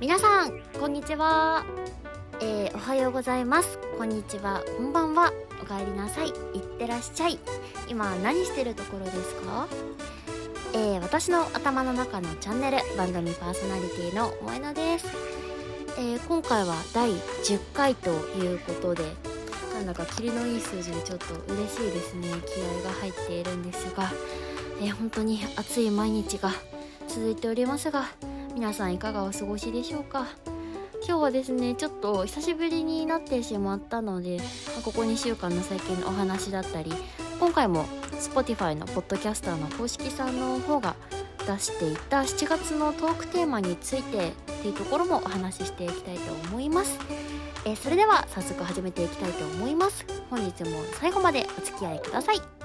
皆さんこんにちは、えー、おはようございます。こんにちは。こんばんは。おかえりなさい。いってらっしゃい。今何してるところですか？えー、私の頭の中のチャンネル番組パーソナリティの萌乃です、えー、今回は第10回ということでなんだかキリのいい数字でちょっと嬉しいですね。気合が入っているんですが、えー、本当に暑い毎日が続いておりますが皆さんいかがお過ごしでしょうか？今日はですねちょっと久しぶりになってしまったのでここ2週間の最近のお話だったり今回も Spotify のポッドキャスターの公式さんの方が出していた7月のトークテーマについてっていうところもお話ししていきたいと思います、え、それでは早速始めていきたいと思います。本日も最後までお付き合いください。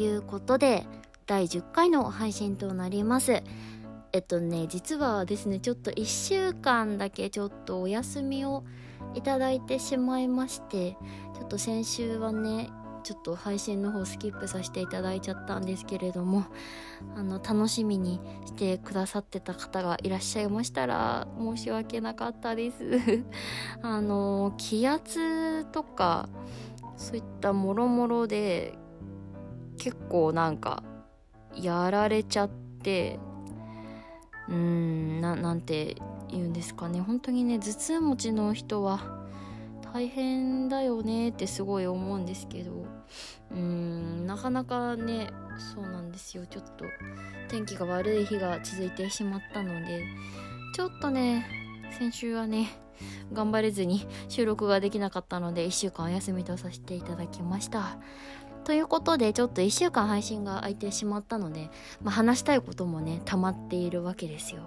ということで第10回の配信となります。えっとね実はですねちょっと1週間だけちょっとお休みをいただいてしまいましてちょっと先週はねちょっと配信の方スキップさせていただいちゃったんですけれどもあの楽しみにしてくださってた方がいらっしゃいましたら申し訳なかったです。あの気圧とかそういったもろもろで結構なんかやられちゃってうーんななんて言うんですかね。本当にね頭痛持ちの人は大変だよねってすごい思うんですけどうーんなかなかねそうなんですよ。ちょっと天気が悪い日が続いてしまったのでちょっとね先週はね頑張れずに収録ができなかったので1週間お休みとさせていただきました。ということでちょっと1週間配信が空いてしまったので、まあ、話したいこともね溜まっているわけですよ。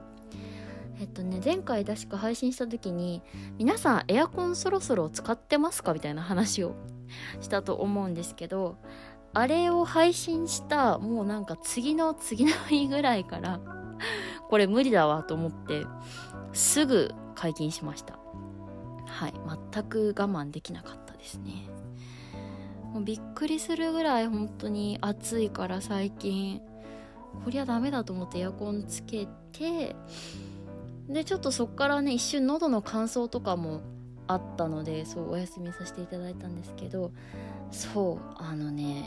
えっとね前回確か配信した時に皆さんエアコンそろそろ使ってますか？みたいな話をしたと思うんですけどあれを配信したもうなんか次の次の日ぐらいからこれ無理だわと思ってすぐ解禁しました。はい全く我慢できなかったですね。もうびっくりするぐらい本当に暑いから最近。こりゃダメだと思ってエアコンつけてでちょっとそっからね一瞬喉の乾燥とかもあったのでそうお休みさせていただいたんですけどそうあのね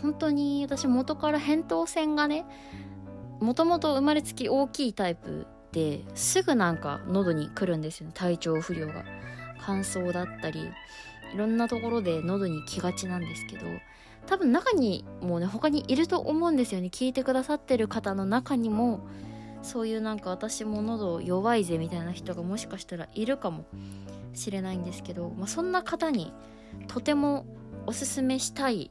本当に私元から扁桃腺がねもともと生まれつき大きいタイプですぐなんか喉に来るんですよね体調不良が。乾燥だったり。いろんなところで喉に来がちなんですけど多分中にもうね他にいると思うんですよね。聞いてくださってる方の中にもそういうなんか私も喉弱いぜみたいな人がもしかしたらいるかもしれないんですけど、まあ、そんな方にとてもおすすめしたい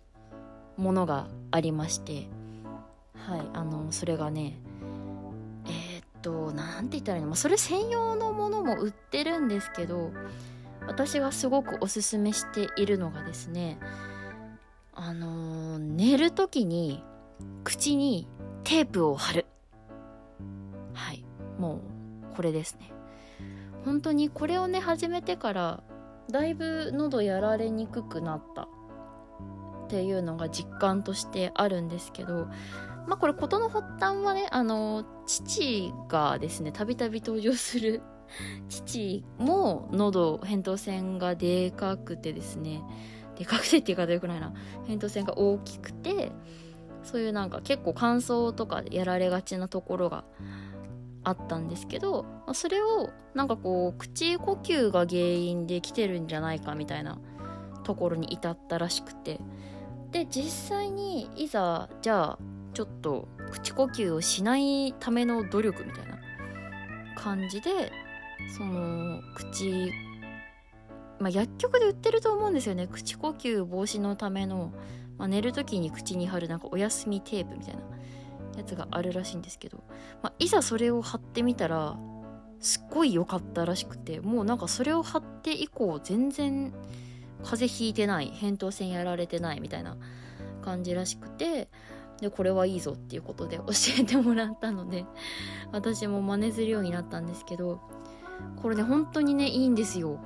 ものがありましてはいあのそれがねえー、っと何て言ったらいいの、まあ、それ専用のものも売ってるんですけど私がすごくおすすめしているのがですねあのー、寝る時に口にテープを貼る。はい。もうこれですね。本当にこれをね始めてからだいぶ喉やられにくくなった。っていうのが実感としてあるんですけどまあこれ事の発端はねあの父がですねたびたび登場する父も喉扁桃腺がでかくてですね。でかくてって言い方よくないな。扁桃腺が大きくてそういうなんか結構乾燥とかやられがちなところがあったんですけどそれをなんかこう口呼吸が原因で来てるんじゃないかみたいなところに至ったらしくて。で実際にいざじゃあちょっと口呼吸をしないための努力みたいな感じでその口まあ、薬局で売ってると思うんですよね。口呼吸防止のための、まあ、寝る時に口に貼るなんかお休みテープみたいなやつがあるらしいんですけど、まあ、いざそれを貼ってみたらすっごい良かったらしくてもうなんかそれを貼って以降全然風邪ひいてない扁桃腺やられてないみたいな感じらしくてでこれはいいぞっていうことで教えてもらったので私も真似するようになったんですけどこれね本当にねいいんですよ。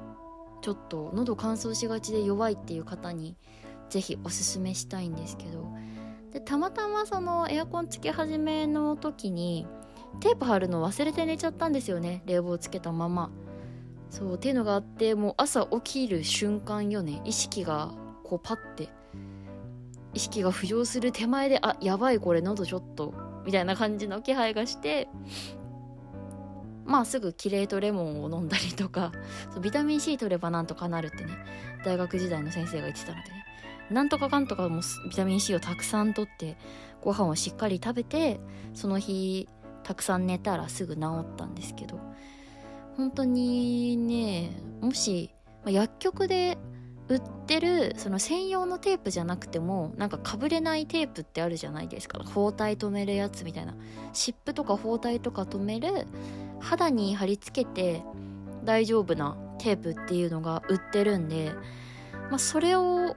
ちょっと喉乾燥しがちで弱いっていう方に是非おすすめしたいんですけど。でたまたまそのエアコンつけ始めの時にテープ貼るの忘れて寝ちゃったんですよね。冷房つけたまま。そうっていうのがあってもう朝起きる瞬間よね。意識がこうパッて。意識が浮上する手前であやばいこれ喉ちょっと。みたいな感じの気配がしてまあすぐキレートレモンを飲んだりとかそうビタミン C 取ればなんとかなるってね大学時代の先生が言ってたのでね。なんとかかんとかもビタミン C をたくさんとってご飯をしっかり食べてその日たくさん寝たらすぐ治ったんですけど。本当にねもし、まあ、薬局で売ってるその専用のテープじゃなくてもなんかかぶれないテープってあるじゃないですか。包帯止めるやつみたいな。湿布とか包帯とか止める肌に貼り付けて大丈夫なテープっていうのが売ってるんで、まあ、それを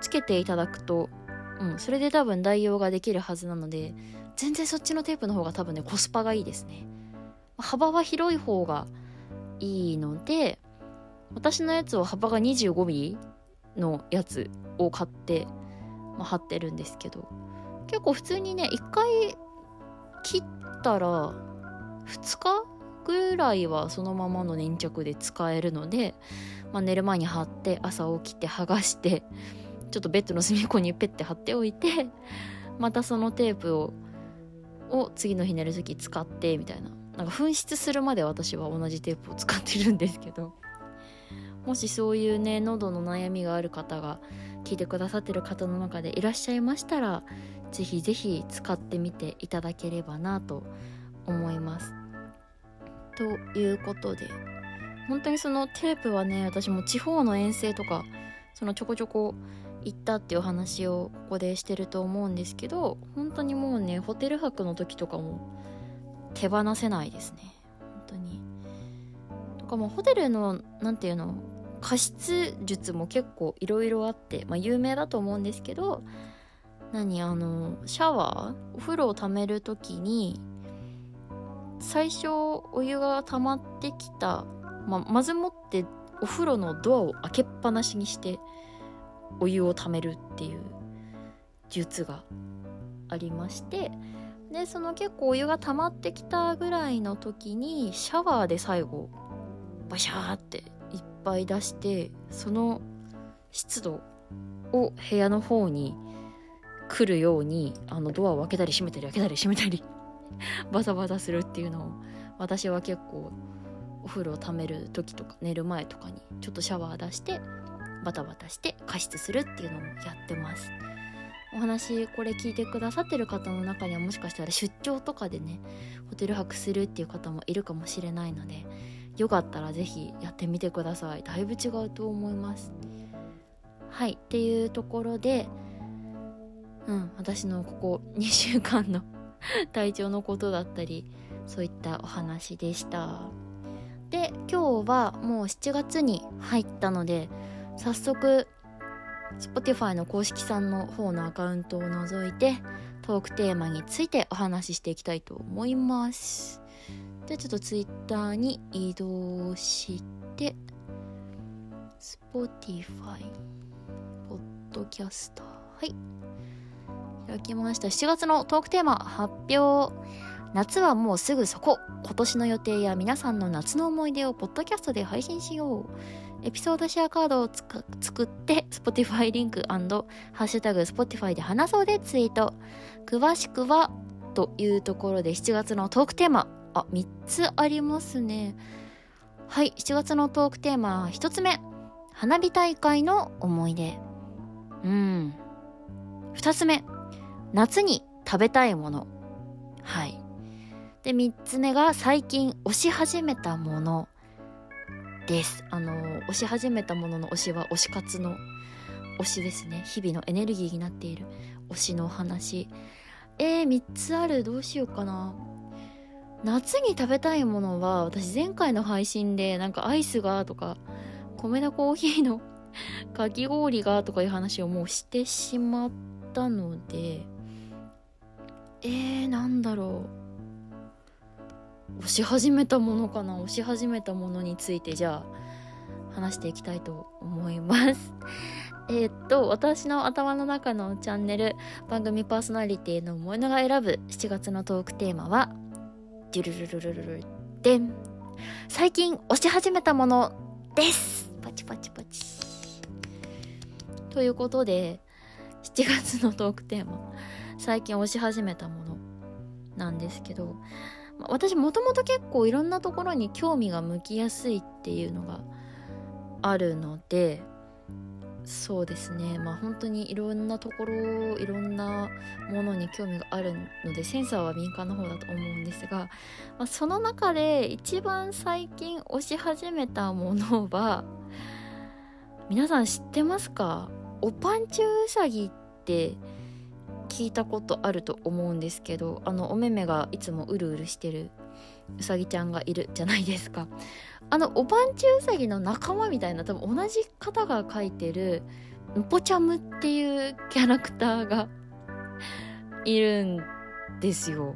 つけていただくと、うん、それで多分代用ができるはずなので全然そっちのテープの方が多分ねコスパがいいですね。幅は広い方がいいので私のやつは幅が 25mm のやつを買って、まあ、貼ってるんですけど結構普通にね1回切ったら2日ぐらいはそのままの粘着で使えるので、まあ、寝る前に貼って朝起きて剥がしてちょっとベッドの隅っこにペッて貼っておいてまたそのテープをを次の日寝る時使ってみたいな。なんか紛失するまで私は同じテープを使ってるんですけど。もしそういうね喉の悩みがある方が聞いてくださってる方の中でいらっしゃいましたら是非是非使ってみていただければなと思います。ということで本当にそのテープはね私も地方の遠征とかそのちょこちょこ行ったっていう話をここでしてると思うんですけど本当にもうねホテル泊の時とかも手放せないですね本当にとかもホテルの何ていうの加湿術も結構いろいろあってまあ有名だと思うんですけど何あのシャワーお風呂を溜める時に最初お湯が溜まってきた、まあ、まずもってお風呂のドアを開けっぱなしにしてお湯をためるっていう術がありましてでその結構お湯が溜まってきたぐらいの時にシャワーで最後バシャーってぱい出してその湿度を部屋の方に来るようにあのドアを開けたり閉めたり開けたり閉めたり バタバタするっていうのを私は結構お風呂をためる時とか寝る前とかにちょっとシャワー出してバタバタして加湿するっていうのもやってます。お話これ聞いてくださってる方の中にはもしかしたら出張とかでねホテル泊するっていう方もいるかもしれないのでよかったら是非やってみてください。だいぶ違うと思います。はい。っていうところでうん私のここ 2週間の 体調のことだったりそういったお話でした。で今日はもう7月に入ったので早速 Spotify の公式さんの方のアカウントを覗いてトークテーマについてお話ししていきたいと思います。でちょっと Twitter に移動して Spotify ポッドキャスター。はい。開きました。7月のトークテーマ発表。夏はもうすぐそこ。今年の予定や皆さんの夏の思い出をポッドキャストで配信しよう。エピソードシェアカードを作って Spotify リンクハッシュタグ Spotify で話そうでツイート。詳しくはというところで7月のトークテーマ。あ3つありますね。はい7月のトークテーマ1つ目。花火大会の思い出。うん。2つ目。夏に食べたいもの。はい。で3つ目が最近推し始めたもの。です。あの推し始めたものの推しは推し活の推しですね。日々のエネルギーになっている推しのお話。えー、3つある。どうしようかな。夏に食べたいものは私前回の配信でなんかアイスがとか米田コーヒーの かき氷がとかいう話をもうしてしまったのでえー、なんだろう。押し始めたものかな？押し始めたものについてじゃあ話していきたいと思います。え、っと私の頭の中のチャンネル番組パーソナリティの萌えのが選ぶ7月のトークテーマはデュルルルルルルでん最近推し始めたものですパチパチパチということで7月のトークテーマ最近推し始めたものなんですけど私もともと結構いろんなところに興味が向きやすいっていうのがあるのでそうですね。まあ本当にいろんなところいろんなものに興味があるのでセンサーは敏感な方だと思うんですが、まあ、その中で一番最近推し始めたものは皆さん知ってますか？おぱんちゅうさぎって聞いたことあると思うんですけどあのお目目がいつもうるうるしてるうさぎちゃんがいるじゃないですか。あのおばんちうさぎの仲間みたいな多分同じ方が描いてるんぽちゃむっていうキャラクターがいるんですよ。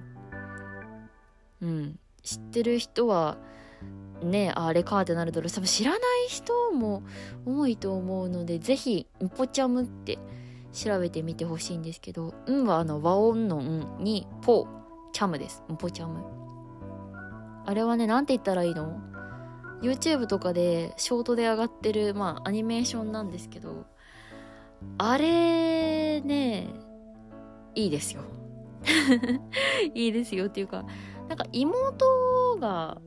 うん。知ってる人はねあれかってなるだろう。多分知らない人も多いと思うのでぜひんぽちゃむって調べてみてほしいんですけど「ん」はあの和音の「ん」に「ぽ」チャムです。んぽチャム。あれはね何て言ったらいいの？YouTube とかでショートで上がってるまあアニメーションなんですけどあれねいいですよ。いいですよっていうかなんか妹が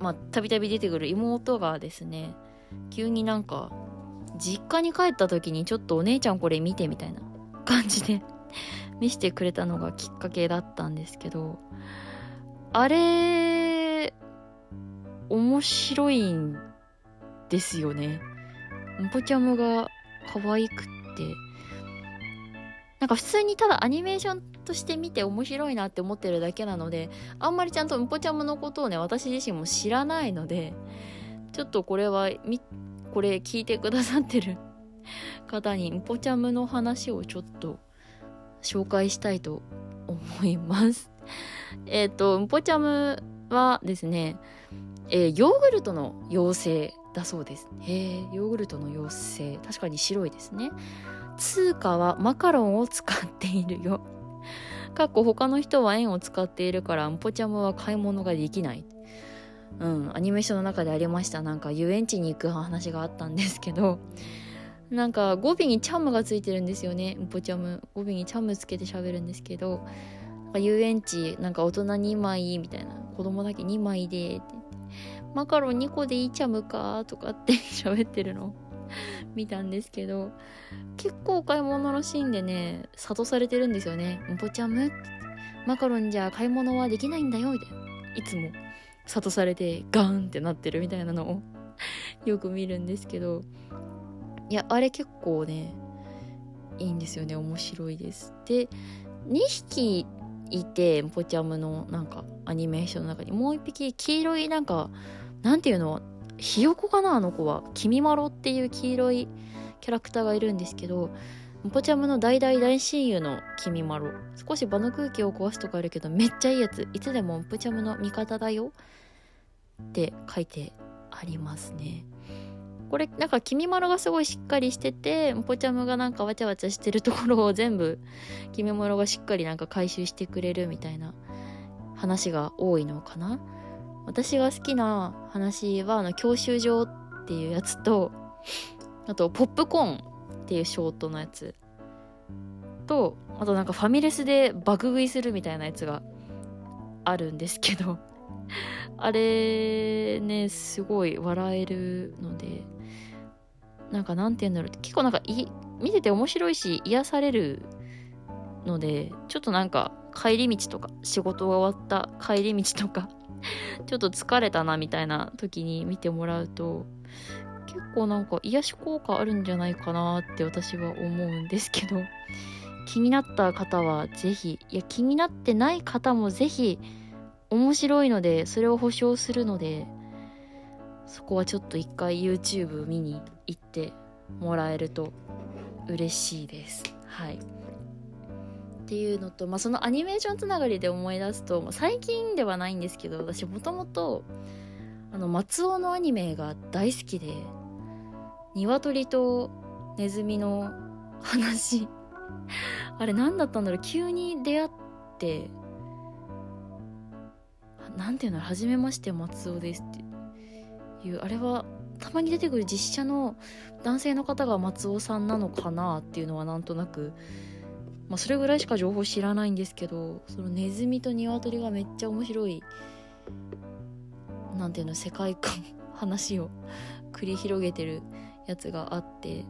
まあたびたび出てくる妹がですね急になんか実家に帰った時にちょっとお姉ちゃんこれ見てみたいな感じで見せてくれたのがきっかけだったんですけどあれ面白いんですよね。ぽちゃむが可愛くって。なんか普通にただアニメーションとして見て面白いなって思ってるだけなのであんまりちゃんとんぽちゃむのことをね私自身も知らないのでちょっとこれはみこれ聞いてくださってる方にんぽちゃむの話をちょっと紹介したいと思います。えっとんぽちゃむはですね、えー、ヨーグルトの妖精だそうですへえヨーグルトの妖精。確かに白いですね。通貨はマカロンを使っているよ。かっこ他の人は円を使っているからんぽちゃむは買い物ができない。うん、アニメーションの中でありました。なんか遊園地に行く話があったんですけど。なんか語尾にチャムがついてるんですよね。んぽちゃむ語尾にチャムつけて喋るんですけど。遊園地なんか大人2枚みたいな。子供だけ2枚でって。マカロン2個でいいチャムかとかって 喋ってるの見たんですけど結構お買い物のシーンでね諭されてるんですよねんぽちゃむ？マカロンじゃ買い物はできないんだよみたいな。いつも諭されてガーンってなってるみたいなのを よく見るんですけど。いやあれ結構ねいいんですよね。面白いです。で2匹いてポチャムのなんかアニメーションの中に。もう1匹黄色いなんかなんていうの？ひよこかな？あの子は。きみまろっていう黄色いキャラクターがいるんですけどポチャムの大大大親友の君まろ少し場の空気を壊すとかあるけどめっちゃいいやつ。いつでもポチャムの味方だよ。って書いてありますね。これなんか君まろがすごいしっかりしててポチャムがなんかわちゃわちゃしてるところを全部君まろがしっかりなんか回収してくれるみたいな話が多いのかな。私が好きな話はあの教習所っていうやつとあとポップコーンっていうショートのやつとあとなんかファミレスで爆食いするみたいなやつがあるんですけどあれねすごい笑えるのでなんかなんて言うんだろう。結構なんかい見てて面白いし癒されるのでちょっとなんか帰り道とか仕事が終わった帰り道とか ちょっと疲れたなみたいな時に見てもらうと結構なんか癒し効果あるんじゃないかなって私は思うんですけど気になった方はぜひいや気になってない方もぜひ面白いのでそれを保証するのでそこはちょっと一回 YouTube 見に行ってもらえると嬉しいです。はい。っていうのと、まあ、そのアニメーションつながりで思い出すと最近ではないんですけど私もともと松尾のアニメが大好きで鶏とネズミの話 あれ何だったんだろう急に出会ってなんていうの初めまして松尾ですっていうあれはたまに出てくる実写の男性の方が松尾さんなのかなっていうのはなんとなくまあそれぐらいしか情報知らないんですけどそのネズミと鶏がめっちゃ面白いなんていうの世界観話を繰り広げてるやつがあって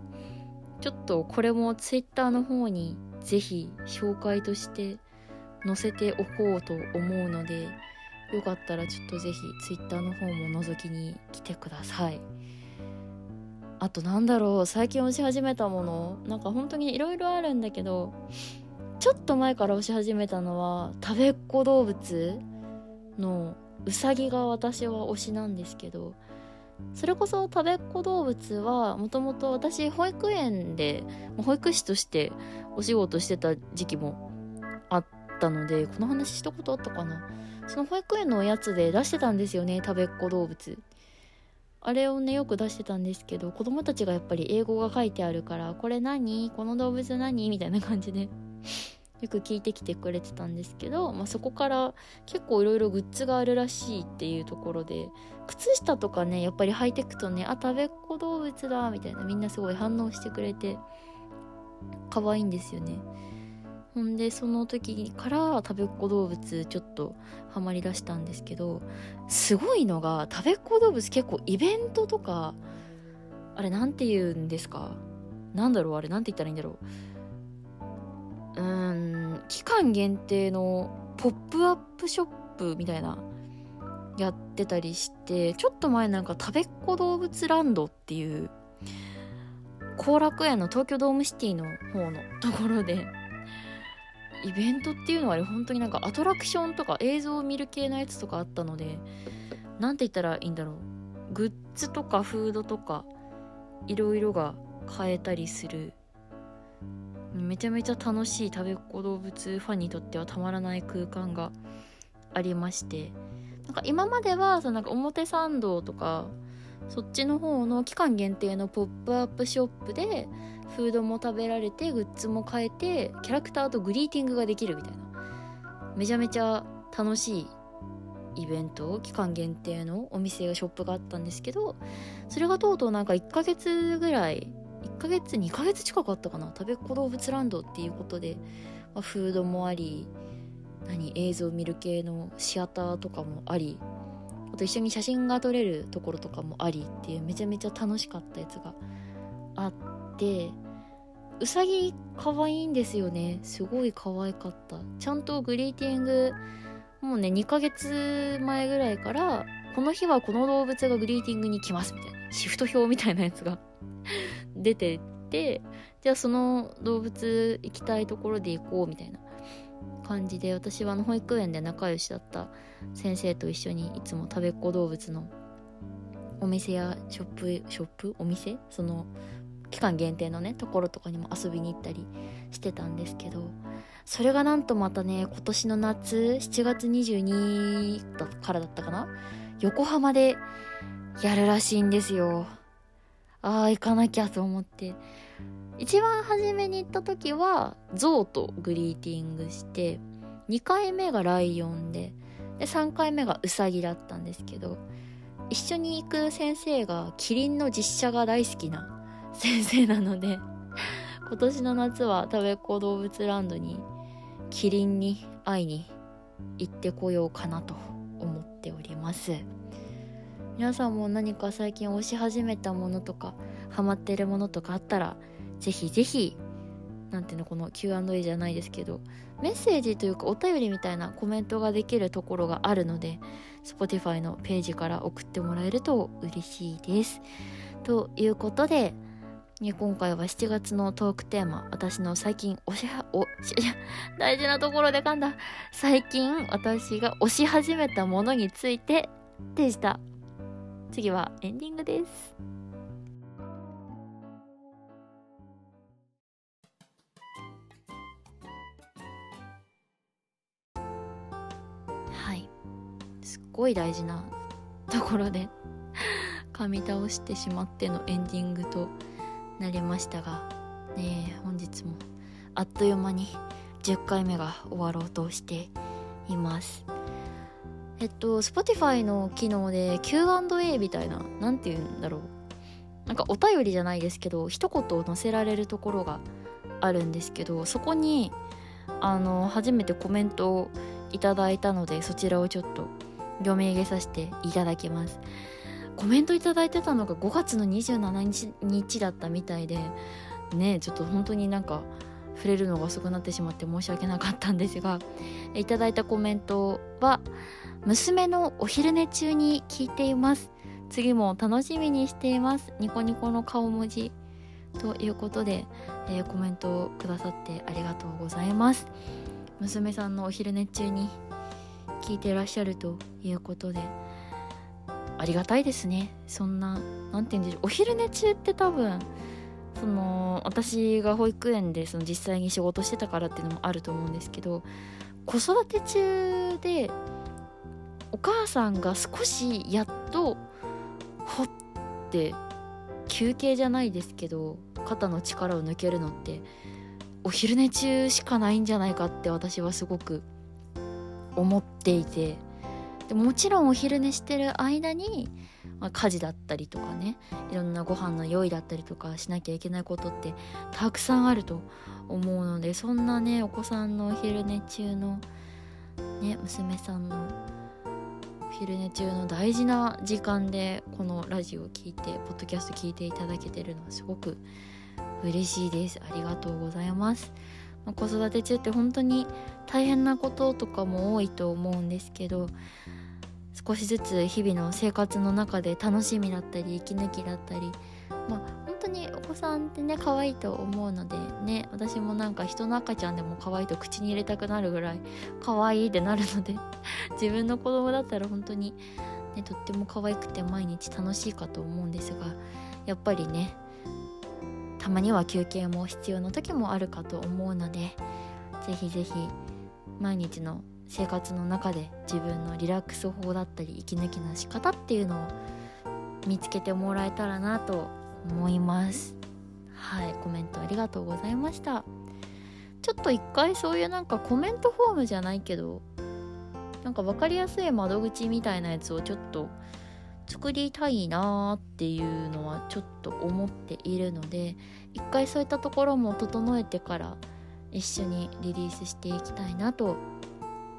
ちょっとこれも Twitter の方にぜひ紹介として載せておこうと思うのでよかったらちょっとぜひ Twitter の方も覗きに来てください。あとなんだろう最近推し始めたもの。なんか本当にいろいろあるんだけどちょっと前から推し始めたのは食べっ子動物のうさぎが私は推しなんですけどそれこそ食べっ子動物はもともと私保育園で保育士としてお仕事してた時期もあったのでこの話したことあったかな。その保育園のおやつで出してたんですよね食べっ子動物。あれをねよく出してたんですけど子供たちがやっぱり英語が書いてあるからこれ何？この動物何？みたいな感じでよく聞いてきてくれてたんですけど、まあ、そこから結構いろいろグッズがあるらしいっていうところで靴下とかねやっぱり履いてくとねあ食べっ子動物だみたいなみんなすごい反応してくれて可愛いんですよね。ほんでその時から食べっ子動物ちょっとハマりだしたんですけどすごいのが食べっ子動物結構イベントとかあれ何て言うんですか？なんだろうあれ何て言ったらいいんだろう。うーん期間限定のポップアップショップみたいなやってたりしてちょっと前なんか食べっ子動物ランドっていう後楽園の東京ドームシティの方のところでイベントっていうのはあれ本当になんかアトラクションとか映像を見る系のやつとかあったので何て言ったらいいんだろう。グッズとかフードとかいろいろが買えたりする。めちゃめちゃ楽しい食べっ子動物ファンにとってはたまらない空間がありましてなんか今まではそのなんか表参道とかそっちの方の期間限定のポップアップショップでフードも食べられてグッズも買えてキャラクターとグリーティングができるみたいな。めちゃめちゃ楽しいイベント期間限定のお店がショップがあったんですけどそれがとうとうなんか1ヶ月ぐらい1ヶ月2ヶ月近くあったかな食べっ子動物ランドっていうことで、まあ、フードもあり何映像見る系のシアターとかもありあと一緒に写真が撮れるところとかもありっていうめちゃめちゃ楽しかったやつがあってうさぎ可愛いんですよね。すごい可愛かった。ちゃんとグリーティングもうね2ヶ月前ぐらいからこの日はこの動物がグリーティングに来ますみたいな。シフト表みたいなやつが 出てってじゃあその動物行きたいところで行こうみたいな。感じで私はあの保育園で仲良しだった先生と一緒にいつも食べっ子動物のお店やショップショップ？お店？その期間限定のねところとかにも遊びに行ったりしてたんですけどそれがなんとまたね今年の夏7月22だからだったかな？横浜でやるらしいんですよ。ああ行かなきゃと思って。一番初めに行った時は象とグリーティングして2回目がライオンでで3回目がウサギだったんですけど一緒に行く先生がキリンの実写が大好きな 先生なので今年の夏は食べっ子動物ランドにキリンに会いに行ってこようかなと思っております。皆さんも何か最近推し始めたものとかハマってるものとかあったらぜひぜひなんていうのこの Q&A じゃないですけどメッセージというかお便りみたいなコメントができるところがあるので Spotify のページから送ってもらえると嬉しいです。ということで今回は7月のトークテーマ私の最近推しはお 大事なところで噛んだ。最近私が推し始めたものについてでした。次はエンディングです。はい。すっごい大事なところで噛み倒してしまってのエンディングとなりましたがね本日もあっという間に10回目が終わろうとしています。えっと Spotify の機能で Q&A みたいな何て言うんだろう。なんかお便りじゃないですけど一言を載せられるところがあるんですけどそこにあの初めてコメントをいただいたのでそちらをちょっと読み上げさせていただきます。コメントいただいてたのが5月の27日だったみたいでねちょっと本当になんか触れるのが遅くなってしまって申し訳なかったんですが いただいたコメントは娘のお昼寝中に聞いています。次も楽しみにしています。ニコニコの顔文字ということで、えー、コメントをくださってありがとうございます。娘さんのお昼寝中に聞いてらっしゃるということでありがたいですね。そんな何て言うんでしょう。お昼寝中って多分その私が保育園でその実際に仕事してたからっていうのもあると思うんですけど子育て中でお母さんが少しやっとほって休憩じゃないですけど肩の力を抜けるのってお昼寝中しかないんじゃないかって私はすごく思っていてでもちろんお昼寝してる間に、まあ、家事だったりとかねいろんなご飯の用意だったりとかしなきゃいけないことってたくさんあると思うのでそんなねお子さんのお昼寝中のね娘さんのお昼寝中の大事な時間でこのラジオを聴いてポッドキャスト聞いていただけてるのはすごく嬉しいです。ありがとうございます、まあ、子育て中って本当に大変なこととかも多いと思うんですけど少しずつ日々の生活の中で楽しみだったり息抜きだったり。まあ本当にお子さんってね可愛いと思うのでね私もなんか人の赤ちゃんでも可愛いと口に入れたくなるぐらい可愛いってなるので 自分の子供だったら本当にねとっても可愛くて毎日楽しいかと思うんですがやっぱりねたまには休憩も必要な時もあるかと思うのでぜひぜひ毎日の生活の中で自分のリラックス法だったり息抜きの仕方っていうのを見つけてもらえたらなと思います。はいコメントありがとうございました。ちょっと一回そういうなんかコメントフォームじゃないけどなんか分かりやすい窓口みたいなやつをちょっと作りたいなーっていうのはちょっと思っているので一回そういったところも整えてから一緒にリリースしていきたいなと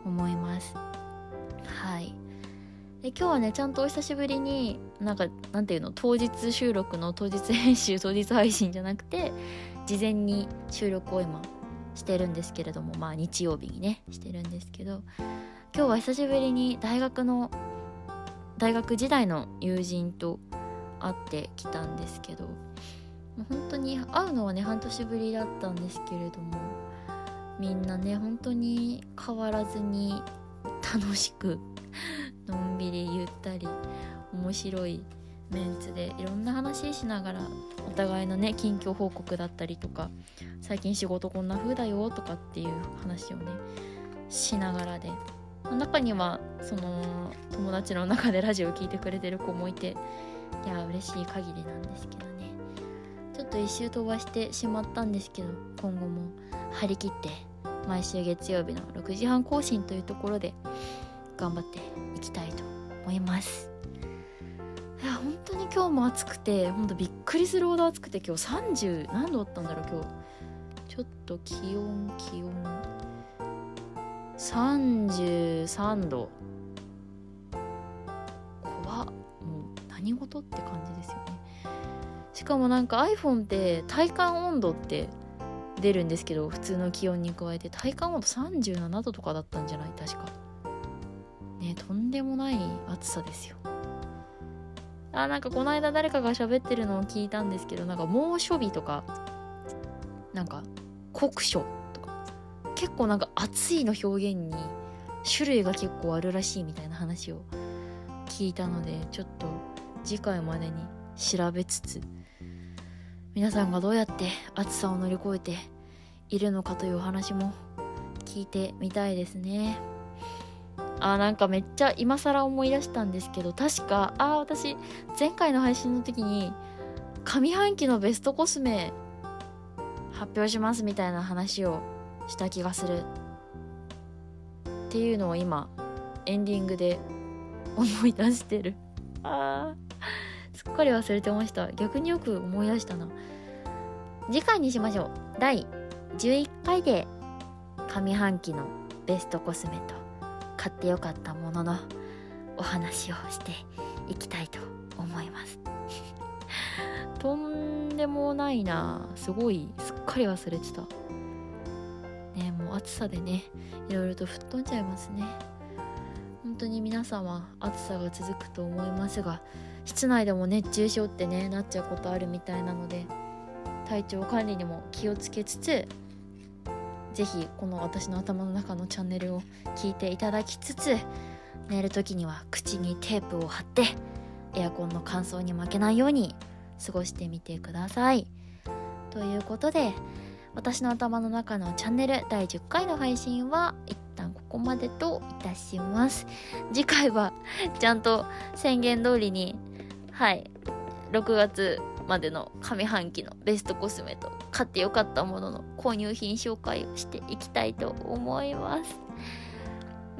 思います。はい。で今日はねちゃんとお久しぶりになんかなんていうの？当日収録の当日編集当日配信じゃなくて事前に収録を今してるんですけれどもまあ日曜日にねしてるんですけど今日は久しぶりに大学の大学時代の友人と会ってきたんですけど本当に会うのはね半年ぶりだったんですけれどもみんなね本当に変わらずに楽しく のんびりゆったり面白いメンツでいろんな話しながらお互いのね近況報告だったりとか最近仕事こんな風だよとかっていう話をねしながらで中にはその友達の中でラジオを聴いてくれてる子もいていや嬉しい限りなんですけどね。っと一周飛ばしてしまったんですけど今後も張り切って毎週月曜日の6時半更新というところで頑張っていきたいと思います。いや本当に今日も暑くて本当びっくりするほど暑くて今日30何度あったんだろう今日。ちょっと気温気温。33度。怖っ。もう何事って感じですよね。しかもなんか iPhone って体感温度って出るんですけど普通の気温に加えて体感温度37度とかだったんじゃない？確か。ねとんでもない暑さですよ。あなんかこの間誰かが喋ってるのを聞いたんですけどなんか猛暑日とかなんか酷暑とか。結構なんか暑いの表現に種類が結構あるらしいみたいな話を聞いたのでちょっと次回までに調べつつ皆さんがどうやって暑さを乗り越えているのかというお話も聞いてみたいですね。あなんかめっちゃ今更思い出したんですけど確かあ私前回の配信の時に上半期のベストコスメ発表しますみたいな話をした気がするっていうのを今エンディングで思い出してる。あー。すっかり忘れてました。逆によく思い出したな。次回にしましょう。第11回で上半期のベストコスメと買ってよかったもののお話をしていきたいと思います。とんでもないな。すごいすっかり忘れてた。ねもう暑さでねいろいろと吹っ飛んじゃいますね。本当に皆様暑さが続くと思いますが室内でも熱中症ってねなっちゃうことあるみたいなので体調管理にも気をつけつつ是非この私の頭の中のチャンネルを聞いていただきつつ寝る時には口にテープを貼ってエアコンの乾燥に負けないように過ごしてみてください。ということで私の頭の中のチャンネル第10回の配信は一旦ここまでといたします。次回はちゃんと宣言通りにはい。6月までの上半期のベストコスメと買ってよかったものの購入品紹介をしていきたいと思います。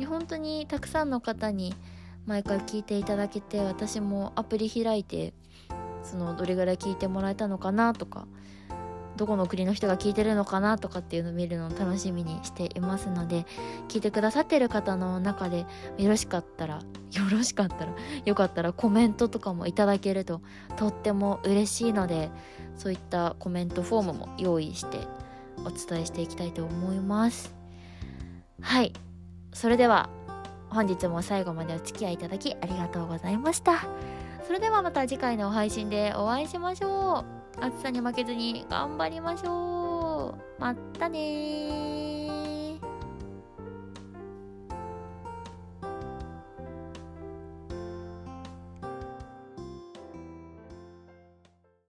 本当にたくさんの方に毎回聞いていただけて私もアプリ開いてそのどれぐらい聞いてもらえたのかなとかどこの国の人が聞いてるのかなとかっていうのを見るのを楽しみにしていますので聞いてくださってる方の中でよろしかったら よろしかったらよかったらコメントとかもいただけるととっても嬉しいのでそういったコメントフォームも用意してお伝えしていきたいと思います。はい。それでは本日も最後までお付き合いいただきありがとうございました。それではまた次回の配信でお会いしましょう。暑さに負けずに頑張りましょう。またね